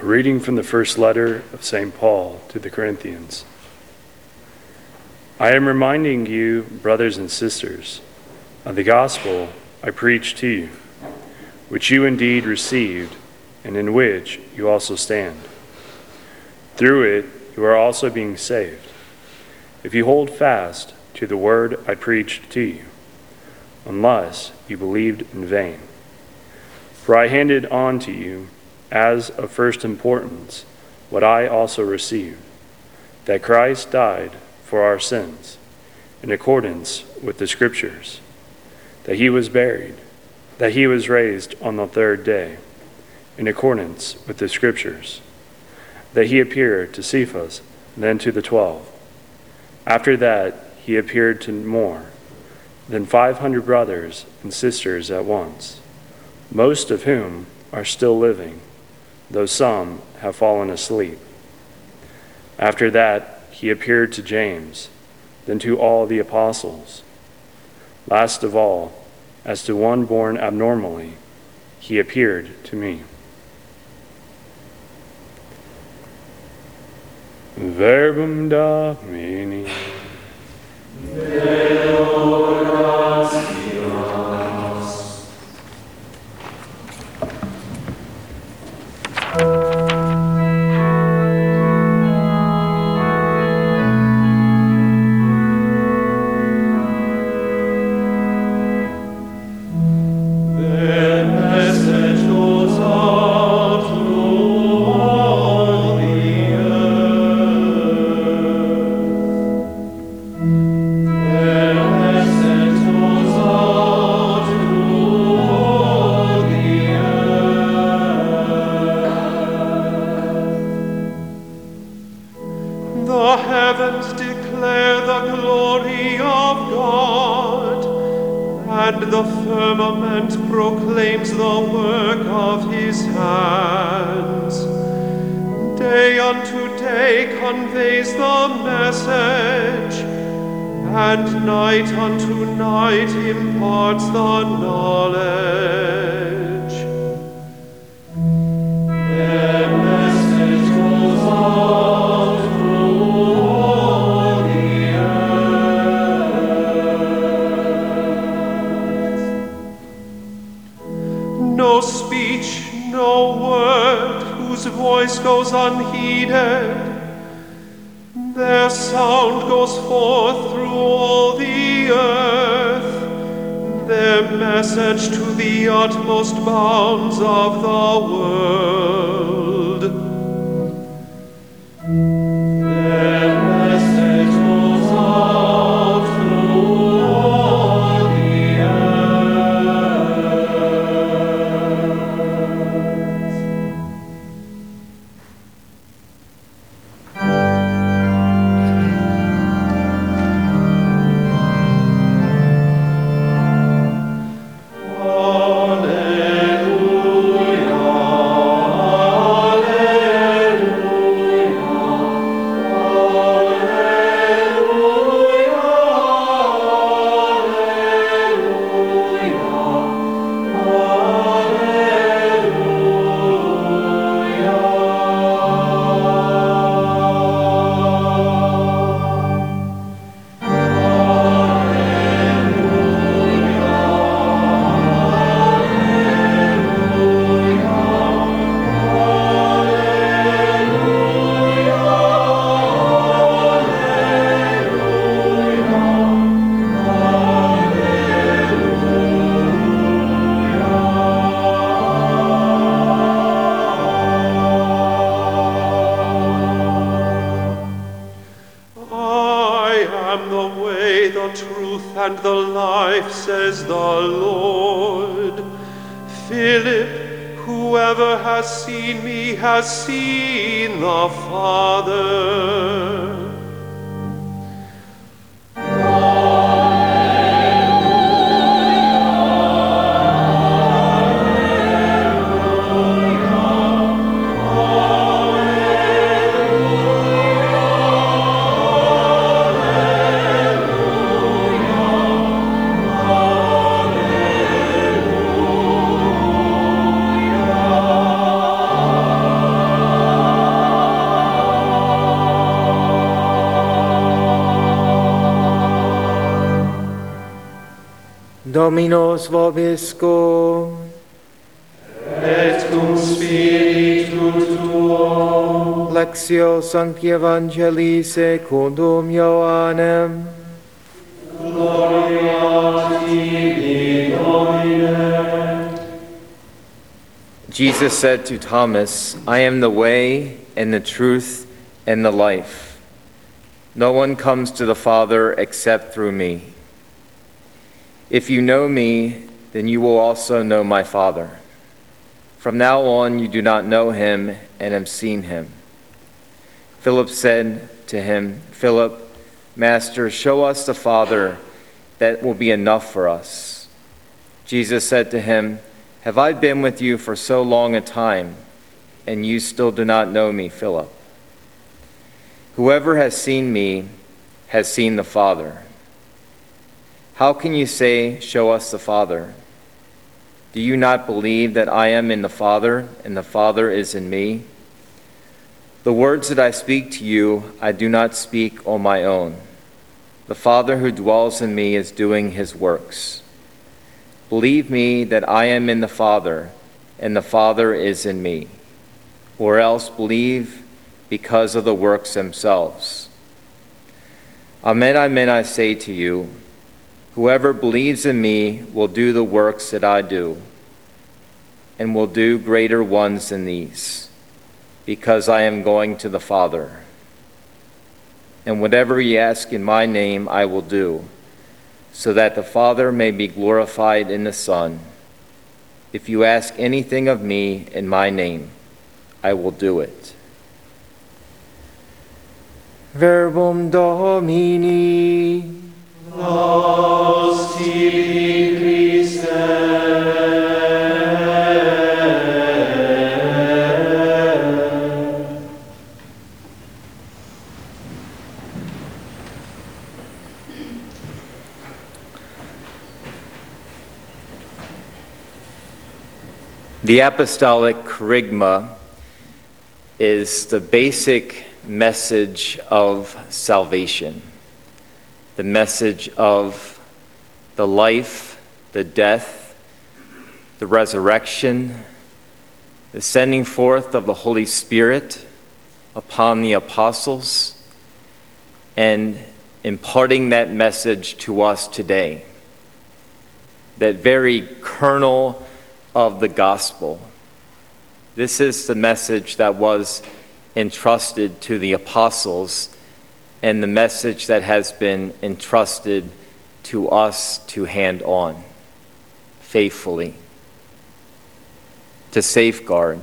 A reading from the first letter of St. Paul to the Corinthians. I am reminding you, brothers and sisters, of the gospel I preached to you, which you indeed received, and in which you also stand. Through it, you are also being saved, if you hold fast to the word I preached to you, unless you believed in vain. For I handed on to you as of first importance what I also received that Christ died for our sins in accordance with the Scriptures, that he was buried, that he was raised on the third day in accordance with the Scriptures, that he appeared to Cephas, then to the twelve. After that, he appeared to more than 500 brothers and sisters at once, most of whom are still living though some have fallen asleep. After that, he appeared to James, then to all the apostles. Last of all, as to one born abnormally, he appeared to me. Verbum Domini. and night unto night imparts the knowledge. No speech, no word, whose voice goes unheeded. Their sound goes forth all the earth their message to the utmost bounds of the world. has seen the Father. Vobiscum. Et cum spiritu tuo. Lectio Sancti Evangelii secundum Ioannem. Gloria tibi, Domine. Jesus said to Thomas, I am the way and the truth and the life. No one comes to the Father except through me. If you know me, then you will also know my Father. From now on, you do not know him and have seen him. Philip said to him, Philip, Master, show us the Father, that will be enough for us. Jesus said to him, Have I been with you for so long a time, and you still do not know me, Philip? Whoever has seen me has seen the Father. How can you say, Show us the Father? Do you not believe that I am in the Father, and the Father is in me? The words that I speak to you, I do not speak on my own. The Father who dwells in me is doing his works. Believe me that I am in the Father, and the Father is in me, or else believe because of the works themselves. Amen, amen, I say to you, whoever believes in me will do the works that I do, and will do greater ones than these, because I am going to the Father. And whatever ye ask in my name, I will do, so that the Father may be glorified in the Son. If you ask anything of me in my name, I will do it. Verbum Domini. Nos The apostolic kerygma is the basic message of salvation, the message of the life, the death, the resurrection, the sending forth of the Holy Spirit upon the apostles, and imparting that message to us today. That very kernel of the gospel. This is the message that was entrusted to the apostles and the message that has been entrusted to us to hand on faithfully, to safeguard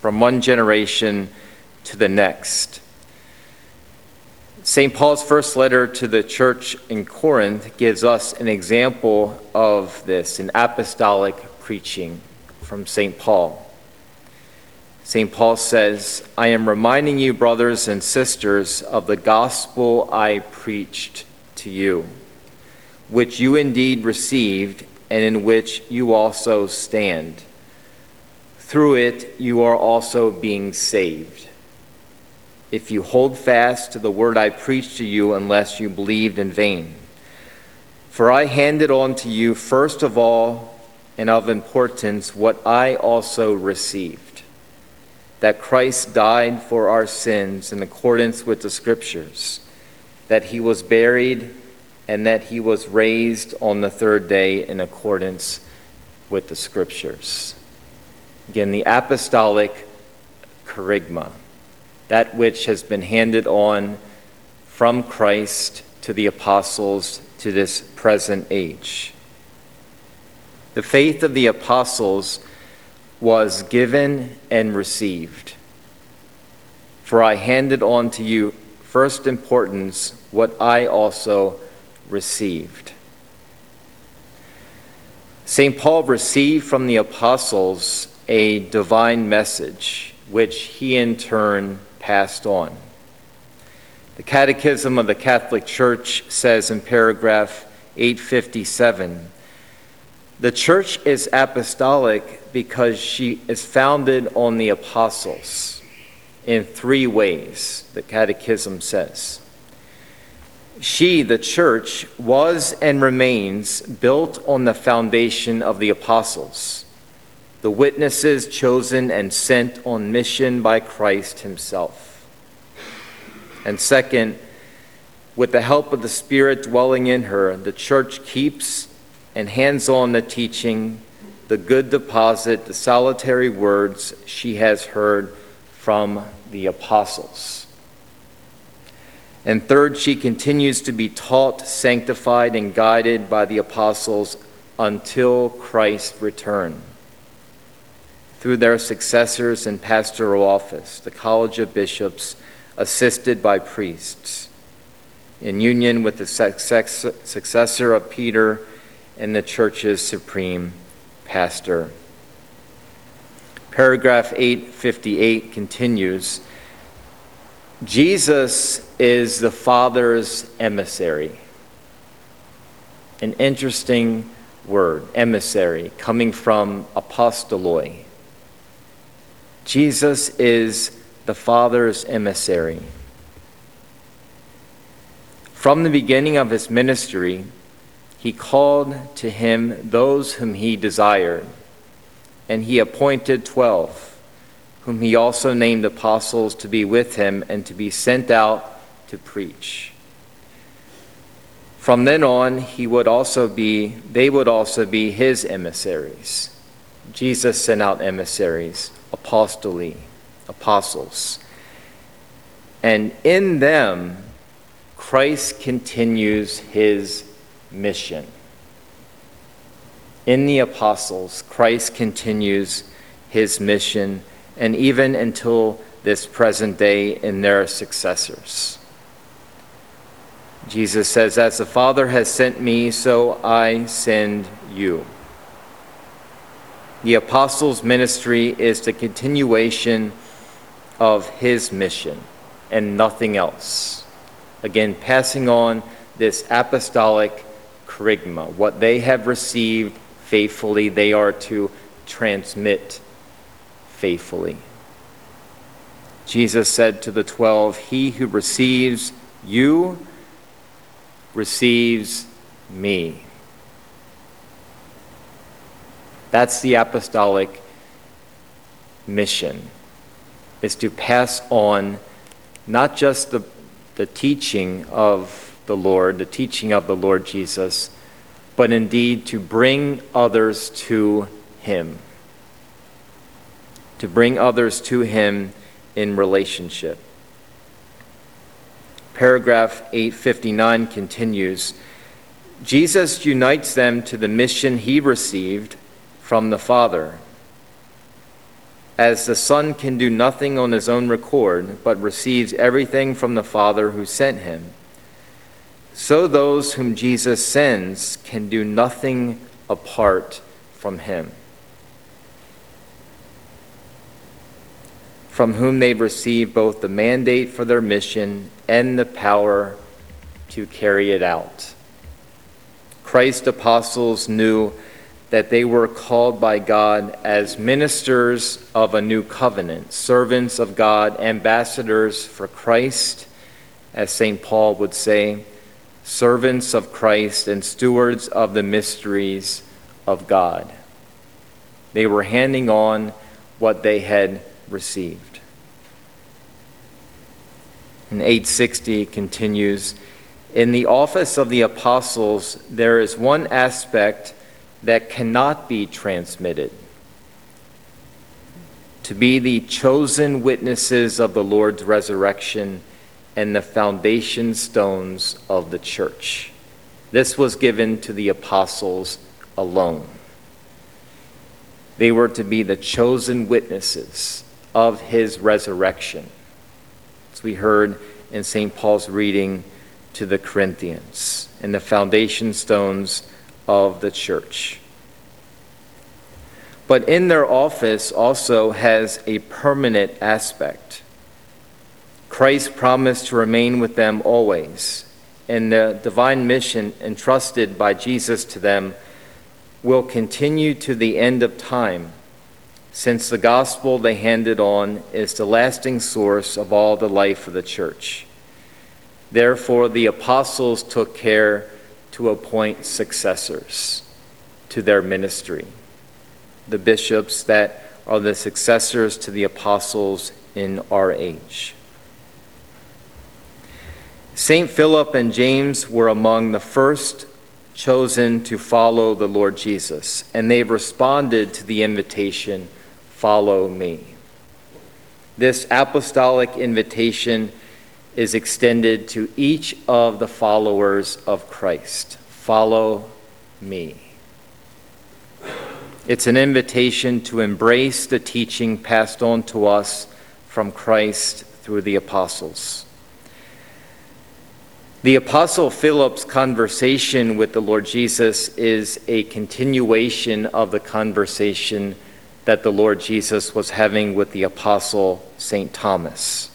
from one generation to the next. St. Paul's first letter to the church in Corinth gives us an example of this, an apostolic preaching from St. Paul. St. Paul says, I am reminding you, brothers and sisters, of the gospel I preached to you, which you indeed received and in which you also stand. Through it, you are also being saved. If you hold fast to the word I preached to you, unless you believed in vain. For I handed on to you, first of all, and of importance what I also received that Christ died for our sins in accordance with the Scriptures, that he was buried, and that he was raised on the third day in accordance with the Scriptures. Again, the apostolic kerygma, that which has been handed on from Christ to the apostles to this present age. The faith of the apostles was given and received. For I handed on to you first importance what I also received. St. Paul received from the apostles a divine message, which he in turn passed on. The Catechism of the Catholic Church says in paragraph 857 the church is apostolic because she is founded on the apostles in three ways, the Catechism says. She, the church, was and remains built on the foundation of the apostles, the witnesses chosen and sent on mission by Christ Himself. And second, with the help of the Spirit dwelling in her, the church keeps and hands on the teaching, the good deposit, the solitary words she has heard from the apostles. And third, she continues to be taught, sanctified, and guided by the apostles until Christ's return. Through their successors in pastoral office, the College of Bishops, assisted by priests, in union with the successor of Peter and the church's supreme pastor. Paragraph 858 continues Jesus is the Father's emissary. An interesting word, emissary, coming from apostoloi. Jesus is the Father's emissary. From the beginning of his ministry, he called to him those whom he desired, and he appointed twelve whom he also named apostles to be with him and to be sent out to preach. From then on, he would also be, they would also be his emissaries. Jesus sent out emissaries, apostoli, apostles. And in them, Christ continues his mission. In the apostles, Christ continues his mission and even until this present day in their successors. Jesus says, As the Father has sent me, so I send you. The apostles' ministry is the continuation of his mission and nothing else. Again, passing on this apostolic kerygma, what they have received faithfully, they are to transmit faithfully. Jesus said to the twelve, He who receives you receives me. That's the apostolic mission, is to pass on not just the, the teaching of the Lord, the teaching of the Lord Jesus, but indeed to bring others to Him to bring others to Him in relationship. Paragraph 859 continues Jesus unites them to the mission He received from the Father. As the Son can do nothing on his own record, but receives everything from the Father who sent him, so those whom Jesus sends can do nothing apart from him. from whom they've received both the mandate for their mission and the power to carry it out. Christ's apostles knew that they were called by God as ministers of a new covenant, servants of God, ambassadors for Christ, as St. Paul would say, servants of Christ and stewards of the mysteries of God. They were handing on what they had received. And 860 continues In the office of the apostles, there is one aspect that cannot be transmitted to be the chosen witnesses of the Lord's resurrection and the foundation stones of the church. This was given to the apostles alone. They were to be the chosen witnesses of his resurrection. As we heard in St. Paul's reading to the Corinthians, and the foundation stones of the church. But in their office also has a permanent aspect. Christ promised to remain with them always, and the divine mission entrusted by Jesus to them will continue to the end of time since the gospel they handed on is the lasting source of all the life of the church. Therefore, the apostles took care to appoint successors to their ministry, the bishops that are the successors to the apostles in our age. St. Philip and James were among the first chosen to follow the Lord Jesus, and they responded to the invitation, Follow me. This apostolic invitation is extended to each of the followers of Christ. Follow me. It's an invitation to embrace the teaching passed on to us from Christ through the apostles. The Apostle Philip's conversation with the Lord Jesus is a continuation of the conversation that the Lord Jesus was having with the Apostle St. Thomas.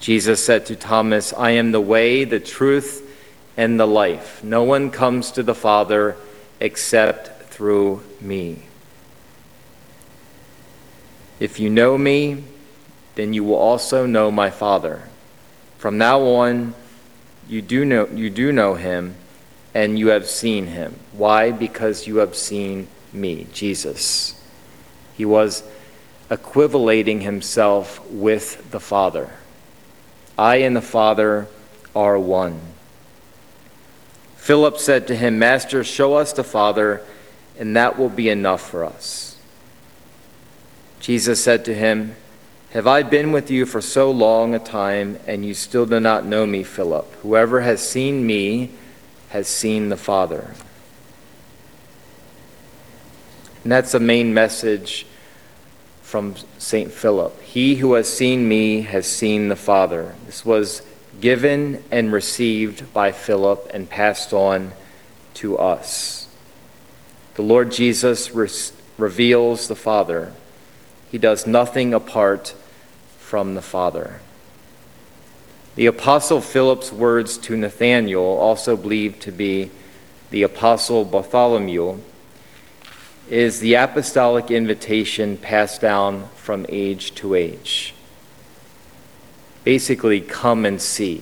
Jesus said to Thomas, I am the way, the truth, and the life. No one comes to the Father except through me. If you know me, then you will also know my Father. From now on, you do know, you do know him, and you have seen him. Why? Because you have seen me, Jesus. He was equivalating himself with the Father. I and the Father are one. Philip said to him, Master, show us the Father, and that will be enough for us. Jesus said to him, Have I been with you for so long a time, and you still do not know me, Philip? Whoever has seen me has seen the Father. And that's the main message from St. Philip. He who has seen me has seen the Father. This was given and received by Philip and passed on to us. The Lord Jesus re- reveals the Father. He does nothing apart from the Father. The Apostle Philip's words to Nathanael, also believed to be the Apostle Bartholomew, is the apostolic invitation passed down from age to age. Basically, come and see.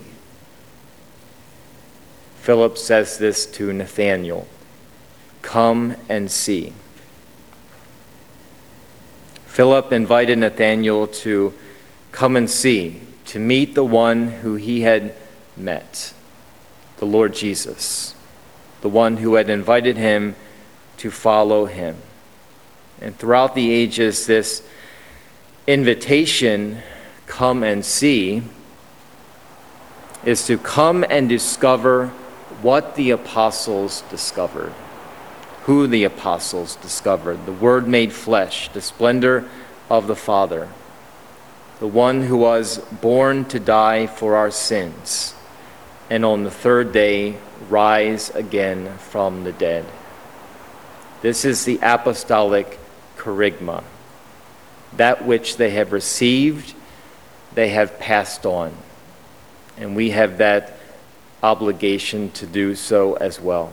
Philip says this to Nathanael Come and see. Philip invited Nathanael to come and see, to meet the one who he had met, the Lord Jesus, the one who had invited him to follow him. And throughout the ages, this invitation, come and see, is to come and discover what the apostles discovered, who the apostles discovered, the Word made flesh, the splendor of the Father, the one who was born to die for our sins, and on the third day rise again from the dead. This is the apostolic kerygma. That which they have received, they have passed on. And we have that obligation to do so as well.